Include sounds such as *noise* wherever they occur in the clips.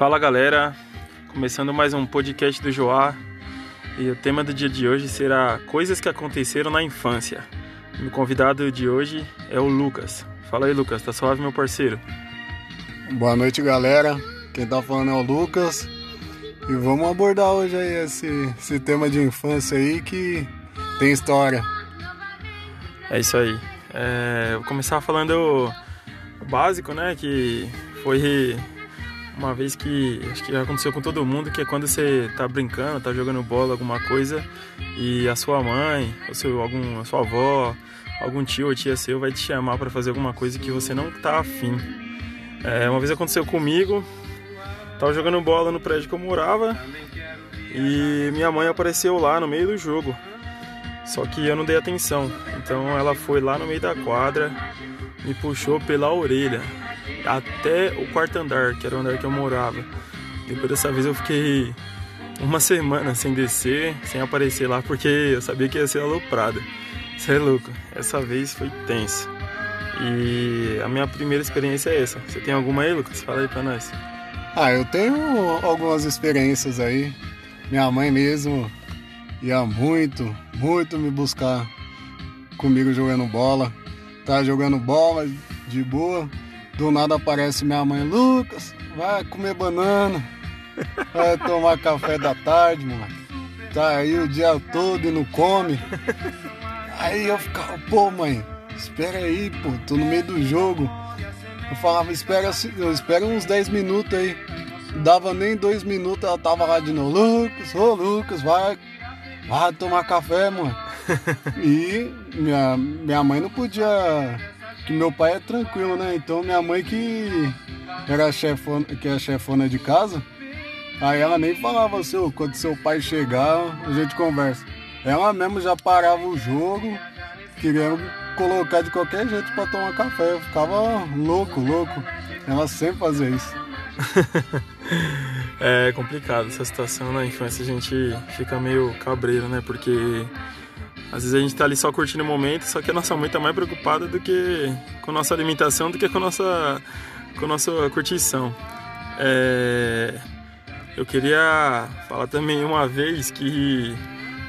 Fala galera, começando mais um podcast do Joá e o tema do dia de hoje será coisas que aconteceram na infância. O convidado de hoje é o Lucas. Fala aí Lucas, tá suave meu parceiro? Boa noite galera, quem tá falando é o Lucas e vamos abordar hoje aí esse, esse tema de infância aí que tem história. É isso aí. É, vou começar falando o básico, né? Que foi uma vez que acho que aconteceu com todo mundo, que é quando você tá brincando, tá jogando bola, alguma coisa, e a sua mãe, ou seu, algum, a sua avó, algum tio ou tia seu vai te chamar para fazer alguma coisa que você não tá afim. É, uma vez aconteceu comigo, tava jogando bola no prédio que eu morava e minha mãe apareceu lá no meio do jogo. Só que eu não dei atenção. Então ela foi lá no meio da quadra, me puxou pela orelha até o quarto andar, que era o andar que eu morava. Depois dessa vez eu fiquei uma semana sem descer, sem aparecer lá, porque eu sabia que ia ser aloprada. Você é louco, essa vez foi tenso. E a minha primeira experiência é essa. Você tem alguma aí, Lucas? Fala aí pra nós. Ah, eu tenho algumas experiências aí. Minha mãe mesmo ia muito, muito me buscar comigo jogando bola. Tá jogando bola de boa. Do nada aparece minha mãe, Lucas, vai comer banana, vai tomar café da tarde, mano. Tá aí o dia todo e não come. Aí eu ficava, pô, mãe, espera aí, pô, tô no meio do jogo. Eu falava, espera, espera uns 10 minutos aí. Dava nem dois minutos, ela tava lá de novo, Lucas, ô Lucas, vai, vai tomar café, mano. e minha, minha mãe não podia. Que meu pai é tranquilo, né? Então minha mãe que era chefona, que é chefona de casa, aí ela nem falava assim, quando seu pai chegar, a gente conversa. Ela mesmo já parava o jogo, querendo colocar de qualquer jeito para tomar café. Eu ficava louco, louco. Ela sempre fazia isso. *laughs* é complicado essa situação na infância, a gente fica meio cabreiro, né? Porque às vezes a gente tá ali só curtindo o momento, só que a nossa mãe tá mais preocupada do que com nossa alimentação do que com a nossa, com a nossa curtição. É... Eu queria falar também uma vez que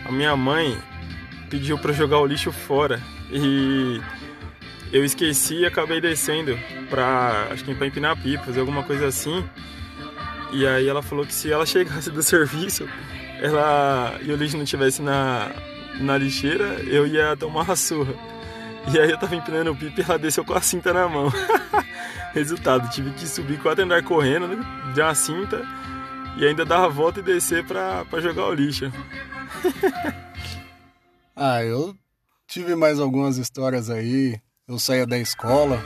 a minha mãe pediu para jogar o lixo fora e eu esqueci e acabei descendo pra, acho que pra empinar pipas, alguma coisa assim. E aí ela falou que se ela *laughs* chegasse do serviço, ela e o lixo não estivesse na, na lixeira, eu ia tomar uma surra. E aí eu tava empinando o pipa e ela desceu com a cinta na mão. *laughs* Resultado, tive que subir quatro andar correndo né, de uma cinta e ainda dar a volta e descer pra, pra jogar o lixo. *laughs* ah, eu tive mais algumas histórias aí. Eu saía da escola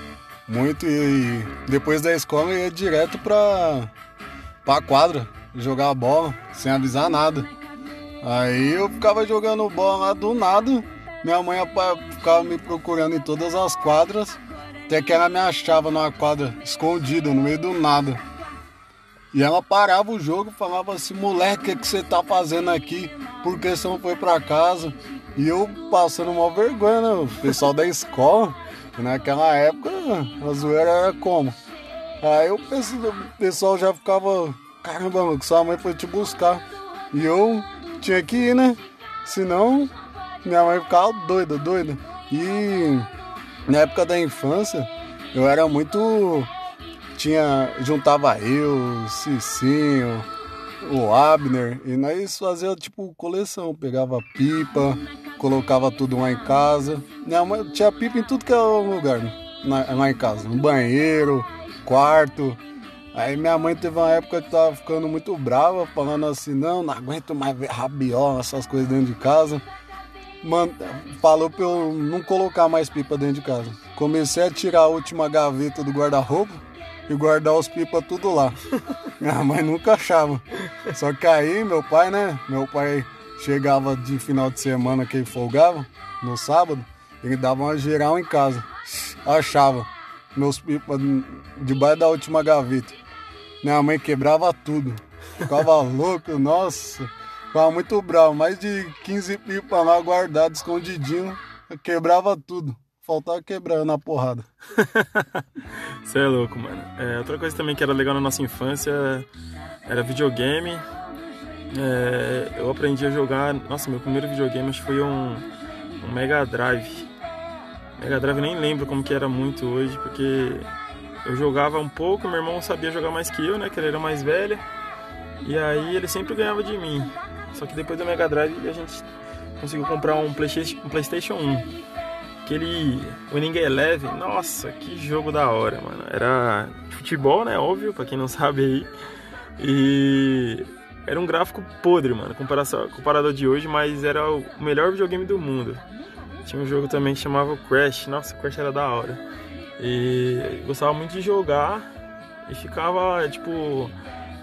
muito e depois da escola eu ia direto pra, pra quadra jogar a bola sem avisar nada. Aí eu ficava jogando bola lá do nada. Minha mãe ficava me procurando em todas as quadras. Até que ela me achava numa quadra escondida, no meio do nada. E ela parava o jogo falava assim, moleque, o que, que você tá fazendo aqui? Por que você não foi pra casa? E eu passando uma vergonha, né? O pessoal da escola, naquela época, a zoeira era como? Aí o pessoal já ficava, caramba, que sua mãe foi te buscar. E eu tinha que ir, né? Senão minha mãe ficava doida, doida. E na época da infância, eu era muito. Tinha. Juntava eu, Cicinho, o Abner, e nós fazia tipo coleção, pegava pipa, colocava tudo lá em casa. Minha mãe tinha pipa em tudo que era lugar, né? lá em casa. No banheiro, quarto. Aí minha mãe teve uma época que tava ficando muito brava, falando assim, não, não aguento mais ver rabiola, essas coisas dentro de casa. Man, falou pra eu não colocar mais pipa dentro de casa. Comecei a tirar a última gaveta do guarda-roupa e guardar os pipas tudo lá. *laughs* Minha mãe nunca achava. Só que aí meu pai, né? Meu pai chegava de final de semana que ele folgava, no sábado, ele dava uma geral em casa. Achava meus pipas debaixo da última gaveta. Minha mãe quebrava tudo. Ficava *laughs* louco, nossa. Ficava muito bravo. Mais de 15 pipas lá guardadas, escondidinho. Quebrava tudo. faltava quebrar na porrada. *laughs* Você é louco, mano. É, outra coisa também que era legal na nossa infância era videogame. É, eu aprendi a jogar. Nossa, meu primeiro videogame acho que foi um, um Mega Drive. Mega Drive nem lembro como que era muito hoje, porque eu jogava um pouco, meu irmão sabia jogar mais que eu, né? Que ele era mais velho. E aí ele sempre ganhava de mim. Só que depois do Mega Drive a gente conseguiu comprar um PlayStation, um PlayStation 1. Aquele Winning Eleven, nossa, que jogo da hora, mano. Era futebol, né? Óbvio, pra quem não sabe aí. E era um gráfico podre, mano, comparado, ao de hoje, mas era o melhor videogame do mundo. Tinha um jogo também que chamava Crash, nossa, Crash era da hora. E gostava muito de jogar e ficava, tipo,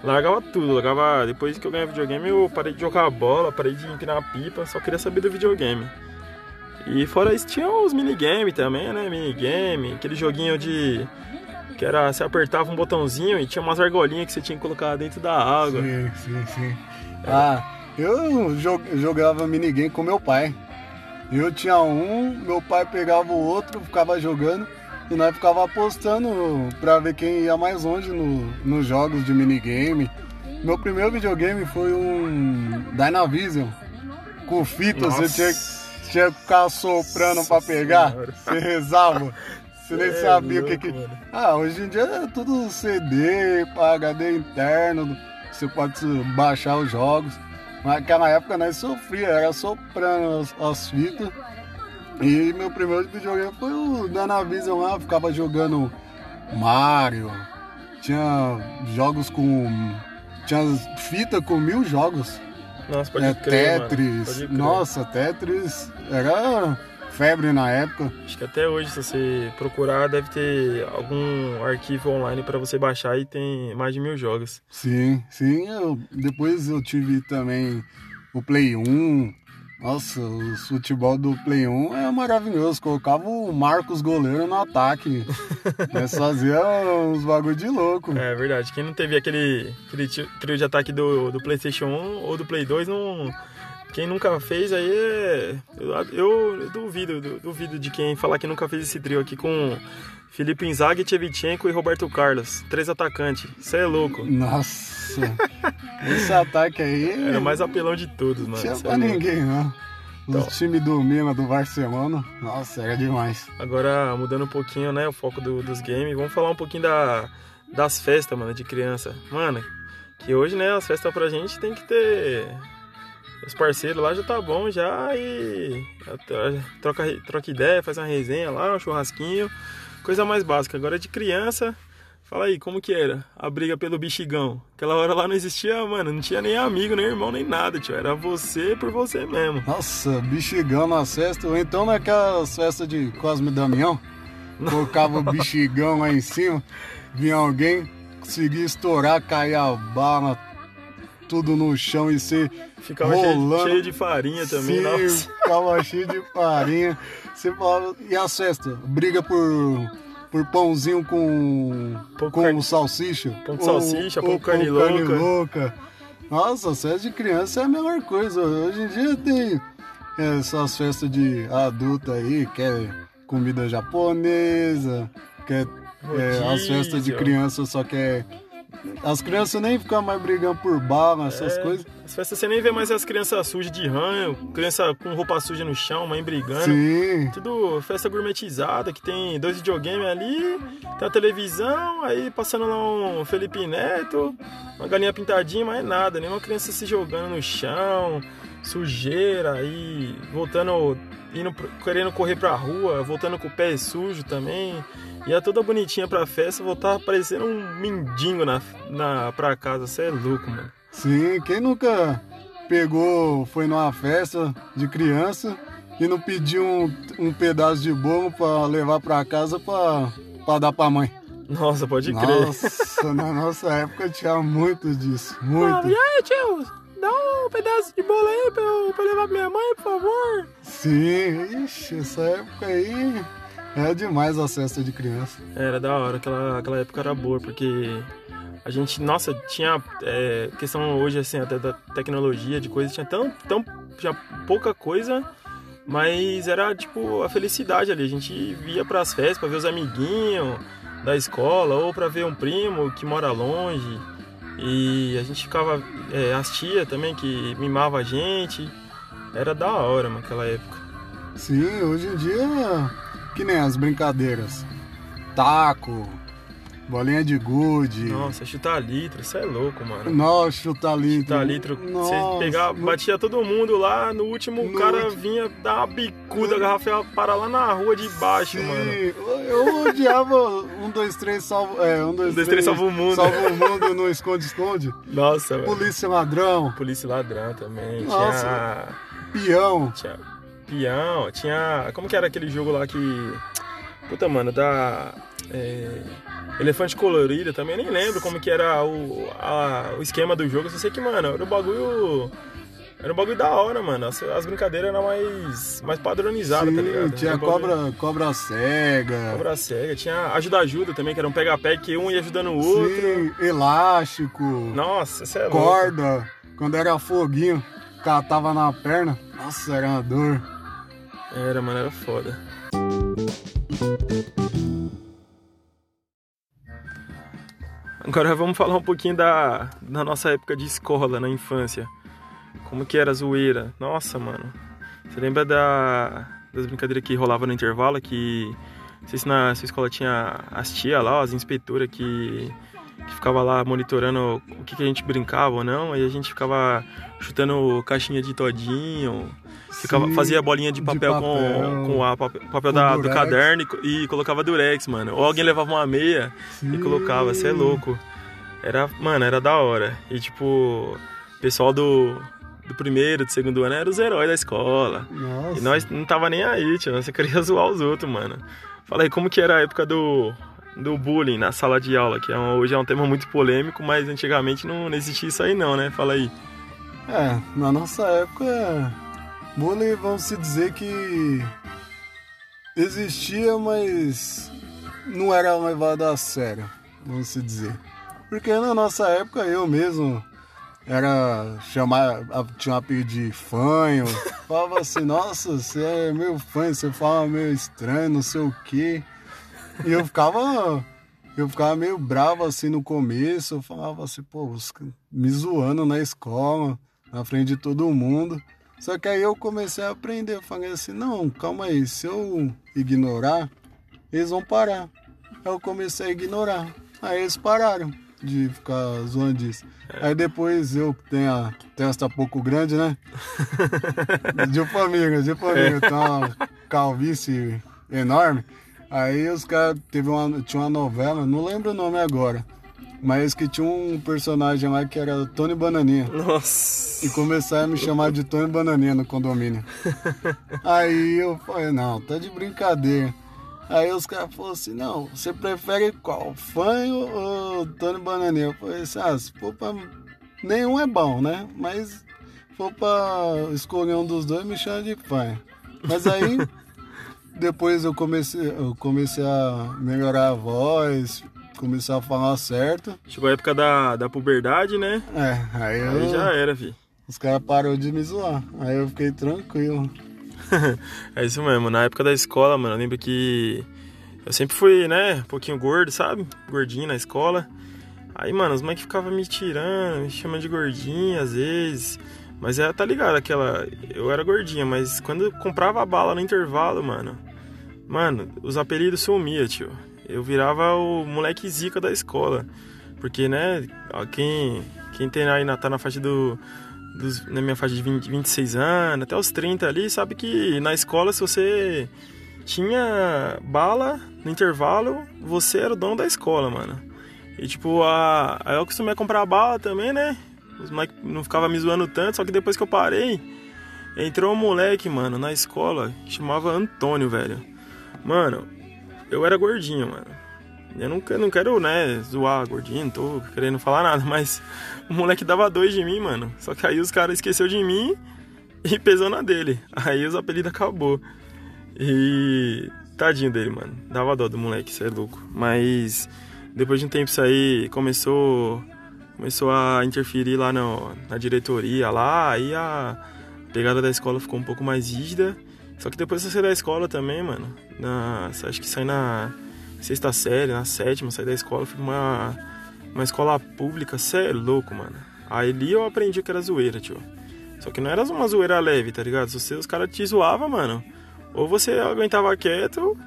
largava tudo, largava. Depois que eu ganhei videogame, eu parei de jogar bola, parei de empinar pipa, só queria saber do videogame. E fora isso, tinha os minigame também, né? Minigame, aquele joguinho de. que era. Você apertava um botãozinho e tinha umas argolinhas que você tinha que colocar dentro da água. Sim, sim, sim. É. Ah, eu jogava minigame com meu pai. Eu tinha um, meu pai pegava o outro, ficava jogando e nós ficava apostando pra ver quem ia mais longe no, nos jogos de minigame. Meu primeiro videogame foi um Dynavision com fita, você tinha, tinha que ficar soprando pra pegar, senhora. você rezava. Você nem é sabia louco, o que que. Ah, hoje em dia é tudo CD, HD interno, você pode baixar os jogos. Mas naquela época nós sofria, era soprando as, as fitas. E meu primeiro videogame foi o Danavision lá, ficava jogando Mario, tinha jogos com. Tinha fita com mil jogos. Nossa, pode é, crer, Tetris. Pode crer. Nossa, Tetris era febre na época. Acho que até hoje, se você procurar, deve ter algum arquivo online para você baixar e tem mais de mil jogos. Sim, sim. Eu, depois eu tive também o Play 1, nossa, o futebol do Play 1 é maravilhoso. Colocava o Marcos goleiro no ataque. Mas *laughs* fazia uns bagulho de louco. É verdade. Quem não teve aquele, aquele trio de ataque do, do PlayStation 1 ou do Play 2 não. Quem nunca fez aí é. Eu, eu duvido, duvido de quem falar que nunca fez esse trio aqui com Felipe Inzaghi, Tchevchenko e Roberto Carlos. Três atacantes. Você é louco. Nossa. *laughs* Esse ataque aí. Era o mais apelão de todos, mano. Não tinha pra é ninguém, não. Então. O time do Mina, do Barcelona, nossa, era demais. Agora, mudando um pouquinho, né, o foco do, dos games, vamos falar um pouquinho da, das festas, mano, de criança. Mano, que hoje, né, as festas pra gente tem que ter... Os parceiros lá já tá bom já e troca, troca ideia, faz uma resenha lá, um churrasquinho. Coisa mais básica. Agora de criança, fala aí, como que era a briga pelo bexigão? Aquela hora lá não existia, mano, não tinha nem amigo, nem irmão, nem nada, tio. Era você por você mesmo. Nossa, bexigão na festa, ou então naquelas festas de Cosme e Damião, colocava o *laughs* bexigão lá em cima, vinha alguém, conseguia estourar, cair a bala, tudo no chão e ser Ficava rolando. Cheio, cheio de farinha também, Sim, nossa. ficava cheio de farinha. Você falava, e a cesta? Briga por, por pãozinho com, pão com carne, salsicha? Pão com salsicha, pão com carne, carne louca. louca. Nossa, festa de criança é a melhor coisa. Hoje em dia tem essas festas de adulto aí, quer comida japonesa, quer é, as festas de criança só quer as crianças nem ficam mais brigando por bala, essas é, coisas. As festas você nem vê mais as crianças sujas de ranho, criança com roupa suja no chão, mãe brigando. Sim. Tudo festa gourmetizada, que tem dois videogames ali, tem a televisão, aí passando lá um Felipe Neto, uma galinha pintadinha, mas é nada, nenhuma criança se jogando no chão, sujeira, aí voltando, indo, querendo correr pra rua, voltando com o pé sujo também. Ia toda bonitinha pra festa, voltava parecendo um mendigo na, na, pra casa. Você é louco, mano. Sim, quem nunca pegou, foi numa festa de criança e não pediu um, um pedaço de bolo pra levar pra casa pra, pra dar pra mãe? Nossa, pode crer. Nossa, na nossa época tinha muito disso, *laughs* muito. Ah, e aí, tio? Dá um pedaço de bolo aí pra, eu, pra levar pra minha mãe, por favor. Sim, ixi, essa época aí é demais a festa de criança. Era da hora, aquela, aquela época era boa, porque a gente, nossa, tinha é, questão hoje, assim, até da tecnologia, de coisas, tinha tão, tão tinha pouca coisa Mas era tipo a felicidade ali. A gente via pras festas pra ver os amiguinhos da escola ou pra ver um primo que mora longe. E a gente ficava. É, as tia também que mimava a gente. Era da hora, mano, naquela época. Sim, hoje em dia, que nem as brincadeiras. Taco, bolinha de gude. Nossa, chutar litro, isso é louco, mano. Nossa, chutar litro. Chutar litro, você pegava, batia todo mundo lá, no último no o cara último... vinha dar uma bicuda, a garrafa ia parar lá na rua de baixo, Sim, mano. Eu odiava um, dois, três, salvo. É, um, dois, um, dois três, três salva o mundo. Salva o mundo no esconde-esconde. Nossa, velho. Polícia ladrão. Polícia ladrão também. Nossa. Tinha. Peão. Tinha peão, tinha. Como que era aquele jogo lá que. Puta, mano, da. É... Elefante colorido também, nem lembro como que era o, a, o esquema do jogo. Só sei que, mano, era um bagulho. Era um bagulho da hora, mano. As, as brincadeiras eram mais, mais padronizadas, Sim, tá ligado? Tinha cobra, cobra cega. Cobra cega. Tinha ajuda-ajuda também, que era um pega-pega que um ia ajudando o outro. Sim, elástico. Nossa, isso é Corda. Louco. Quando era foguinho, catava na perna. Nossa, era uma dor. Era, mano, era foda. Agora vamos falar um pouquinho da, da nossa época de escola, na infância. Como que era a zoeira. Nossa, mano. Você lembra da, das brincadeiras que rolava no intervalo? Que não sei se na sua escola tinha as tia lá, as inspetoras que, que ficava lá monitorando o que, que a gente brincava ou não. Aí a gente ficava chutando caixinha de todinho. Ficava, Sim, fazia bolinha de papel, de papel com, com a papel, papel com da, do caderno e, e colocava durex, mano. Ou alguém levava uma meia e Sim. colocava, você é louco. Era, mano, era da hora. E tipo, o pessoal do, do primeiro, do segundo ano era os heróis da escola. Nossa. E nós não tava nem aí, tio. Você queria *laughs* zoar os outros, mano. Fala aí, como que era a época do, do bullying na sala de aula? Que é um- hoje é um tema muito polêmico, mas antigamente não, não existia isso aí não, né? Fala aí. É, na nossa época, bullying, vamos se dizer que existia, mas não era levado a sério, vamos se dizer. Porque na nossa época eu mesmo era chamar, tinha um apelido de fanho, *laughs* falava assim, nossa, você é meio fanho, você fala meio estranho, não sei o quê. E eu ficava. Eu ficava meio bravo assim no começo, eu falava assim, pô, me zoando na escola, na frente de todo mundo. Só que aí eu comecei a aprender, eu falei assim, não, calma aí, se eu ignorar, eles vão parar. Eu comecei a ignorar. Aí eles pararam de ficar zoando disso. Aí depois eu que tenho a testa pouco grande, né? *laughs* De família, de família, tem uma calvície enorme. Aí os caras teve uma tinha uma novela, não lembro o nome agora, mas que tinha um personagem lá que era Tony Bananinha Nossa. e começaram a me chamar de Tony Bananinha no condomínio. *laughs* Aí eu falei, não, tá de brincadeira. Aí os caras falaram assim, não, você prefere qual? Fanho ou Tony Bananinha? Eu falei assim, ah, se for pra... Nenhum é bom, né? Mas se for pra escolher um dos dois, me chama de fanho. Mas aí, *laughs* depois eu comecei, eu comecei a melhorar a voz, comecei a falar certo. Chegou a época da, da puberdade, né? É, aí, eu, Aí já era, fi. os caras pararam de me zoar. Aí eu fiquei tranquilo. *laughs* É isso mesmo. Na época da escola, mano, eu lembro que eu sempre fui, né, um pouquinho gordo, sabe? Gordinho na escola. Aí, mano, os moleques ficavam me tirando, me chamando de gordinho às vezes. Mas é, tá ligado, aquela. Eu era gordinha, mas quando eu comprava a bala no intervalo, mano. Mano, os apelidos sumiam, tio. Eu virava o moleque zica da escola. Porque, né, quem, quem tem aí na, tá na faixa do. Dos, na minha faixa de 20, 26 anos, até os 30 ali, sabe que na escola, se você tinha bala no intervalo, você era o dono da escola, mano. E tipo, a, eu acostumei comprar bala também, né? Os moleques não ficavam me zoando tanto, só que depois que eu parei, entrou um moleque, mano, na escola, que chamava Antônio, velho. Mano, eu era gordinho, mano. Eu que- não quero, né, zoar gordinho, não tô querendo falar nada, *laughs* mas o moleque dava dois de mim, mano. Só que aí os caras esqueceu de mim e pesou na dele. Aí os apelidos acabou. E tadinho dele, mano. Dava dó do moleque, isso é louco. Mas depois de um tempo isso aí começou começou a interferir lá no, na diretoria lá, aí a pegada da escola ficou um pouco mais rígida Só que depois você sai da escola também, mano. Na, acho que sai na sexta série, na sétima, sai da escola, fui uma, uma escola pública, cê é louco, mano. Aí ali eu aprendi que era zoeira, tio. Só que não era uma zoeira leve, tá ligado? Se você, os caras te zoavam, mano. Ou você aguentava quieto,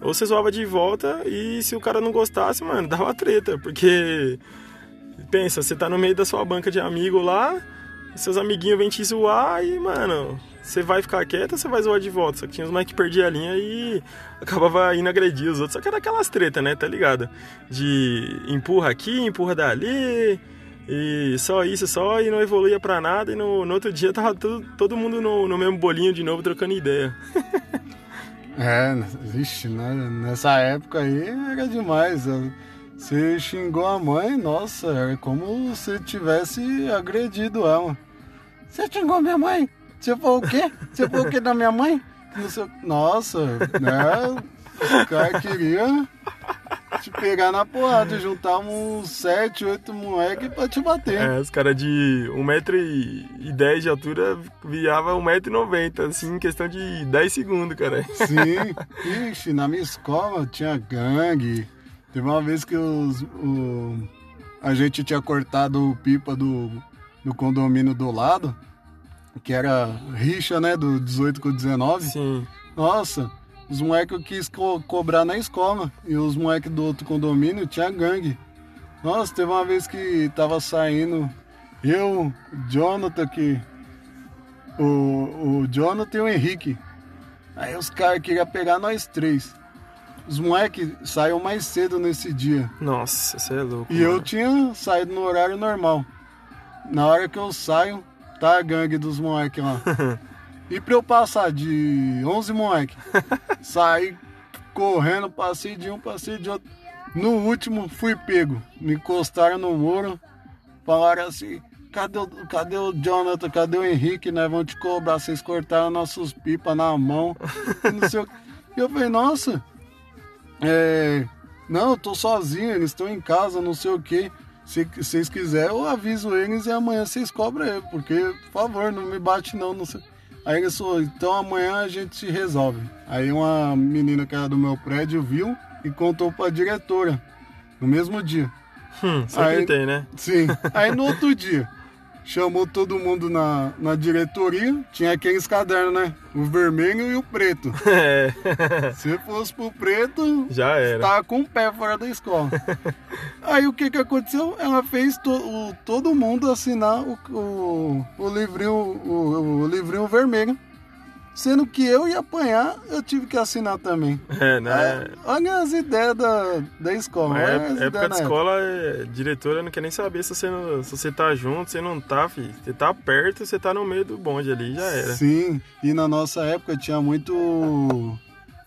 ou você zoava de volta e se o cara não gostasse, mano, *laughs* dava treta. Porque, pensa, você tá no meio da sua banca de amigo lá, seus amiguinhos vêm te zoar e, mano, você vai ficar quieto ou você vai zoar de volta? Só que tinha os mais que perdiam a linha e acabava indo agredir os outros. Só que era aquelas tretas, né? Tá ligado? De empurra aqui, empurra dali. E só isso, só e não evoluía pra nada. E no, no outro dia tava tudo, todo mundo no, no mesmo bolinho de novo, trocando ideia. *laughs* é, vixe, né? nessa época aí era demais. Você xingou a mãe, nossa, era como se tivesse agredido ela. Você xingou minha mãe? Você falou o quê? Você falou o quê da minha mãe? Nossa, né? O cara queria te pegar na porrada, juntar uns 7, 8 moleques pra te bater. É, os caras de 1,10m de altura viava 1,90m, assim, em questão de 10 segundos, cara. Sim, *laughs* ixi, na minha escola tinha gangue. Teve uma vez que os, o, a gente tinha cortado o pipa do, do condomínio do lado que era rixa, né, do 18 com 19. Sim. Nossa, os moleques quis co cobrar na escola e os moleques do outro condomínio tinha gangue. Nossa, teve uma vez que tava saindo eu, Jonathan, que o, o Jonathan e o Henrique. Aí os caras queriam pegar nós três. Os moleques saíram mais cedo nesse dia. Nossa, você é louco. E mano. eu tinha saído no horário normal. Na hora que eu saio, tá a gangue dos moleques *laughs* lá. E pra eu passar de 11 moleques, *laughs* sair correndo, passei de um, passei de outro. No último, fui pego. Me encostaram no muro, falaram assim: cadê o, cadê o Jonathan, cadê o Henrique, né? Vão te cobrar, vocês cortaram nossos pipas na mão. E não sei o E eu falei: nossa, é, não, eu tô sozinho, eles estão em casa, não sei o que. Se vocês quiserem, eu aviso eles e amanhã vocês cobram ele, porque, por favor, não me bate não, não sei. Aí ele falou, então amanhã a gente se resolve. Aí uma menina que era do meu prédio viu e contou pra diretora, no mesmo dia. Hum, sempre aí, tem, né? Sim. Aí no outro dia, chamou todo mundo na, na diretoria, tinha aqueles cadernos, né? O vermelho e o preto. *laughs* É. *laughs* Se fosse pro preto, já era. Tava com o pé fora da escola. *laughs* Aí o que que aconteceu? Ela fez to, o, todo mundo assinar o, o, o livrinho, o, o livrinho vermelho. Sendo que eu ia apanhar, eu tive que assinar também. É, né? É, olha as ideias da, da escola. É, época de escola, é, diretora não quer nem saber se você, não, se você tá junto, se não tá, filho. Você tá perto, você tá no meio do bonde ali, já era. Sim, e na nossa época tinha muito.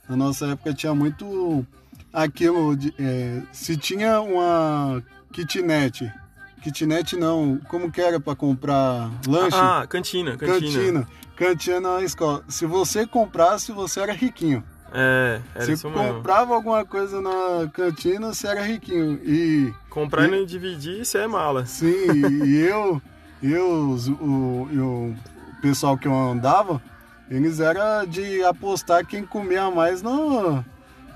Na nossa época tinha muito aquilo de. É, se tinha uma kitnet. Kitnet não, como que era para comprar lanche? Ah, cantina, cantina. Cantina cantina na escola. Se você comprasse, você era riquinho. É, era Se isso mesmo. comprava alguma coisa na cantina, você era riquinho. E comprar e não dividir, você é mala. Sim, e eu, eu, o, o pessoal que eu andava, eles era de apostar quem comia mais no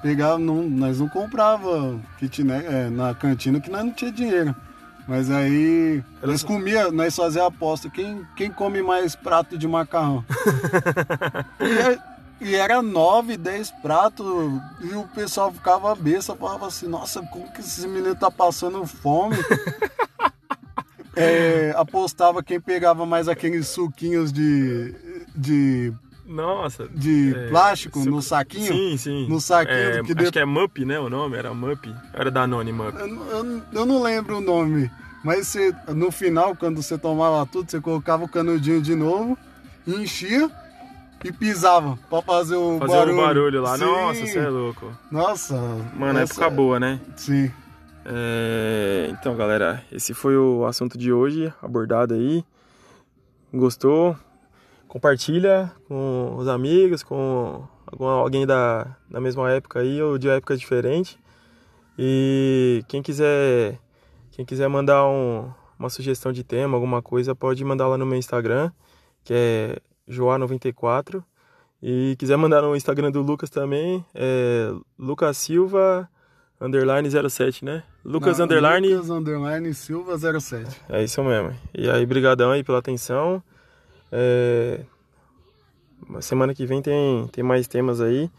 pegava, não, nós não comprava kitnet, é, na cantina que nós não tinha dinheiro. Mas aí nós comia, nós fazia aposta, quem, quem come mais prato de macarrão? *laughs* e, e, era nove, dez pratos, e o pessoal ficava besta, falava assim, nossa, como que esse menino tá passando fome? *laughs* é, apostava quem pegava mais aqueles suquinhos de, de nossa. De é, plástico no saquinho? Sim, sim. No saquinho. É, que acho de... que é Mup, né? O nome era Mup. Era Danone Mup. Eu, eu, eu, não lembro o nome. Mas você, no final, quando você tomava tudo, você colocava o canudinho de novo, enchia e pisava pra fazer o fazer barulho. Fazer o barulho lá. Sim. Nossa, você é louco. Nossa. Mano, essa... época boa, né? Sim. É... Então, galera, esse foi o assunto de hoje, abordado aí. Gostou? Compartilha com os amigos, com alguém da, da mesma época aí ou de época diferente. E quem quiser quem quiser mandar um, uma sugestão de tema, alguma coisa, pode mandar lá no meu Instagram, que é joa94. E quiser mandar no Instagram do Lucas também, é Lucas Silva underline 07, né? Lucas Não, underline. Lucas underline Silva 07. É isso mesmo. E aí, brigadão aí pela atenção. É... Semana que vem tem, tem mais temas aí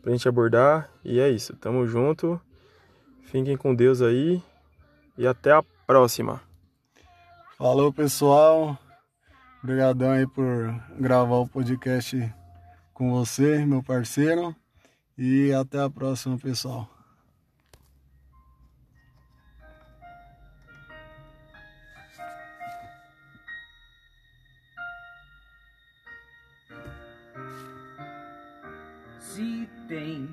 pra gente abordar. E é isso. Tamo junto. Fiquem com Deus aí. E até a próxima. Falou, pessoal. Obrigadão aí por gravar o podcast com você, meu parceiro. E até a próxima, pessoal. Se tem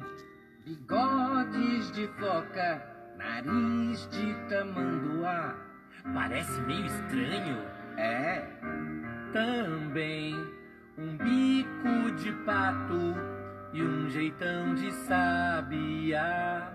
bigodes de foca, nariz de tamanduá, parece meio estranho, é? Também um bico de pato e um jeitão de sabiá.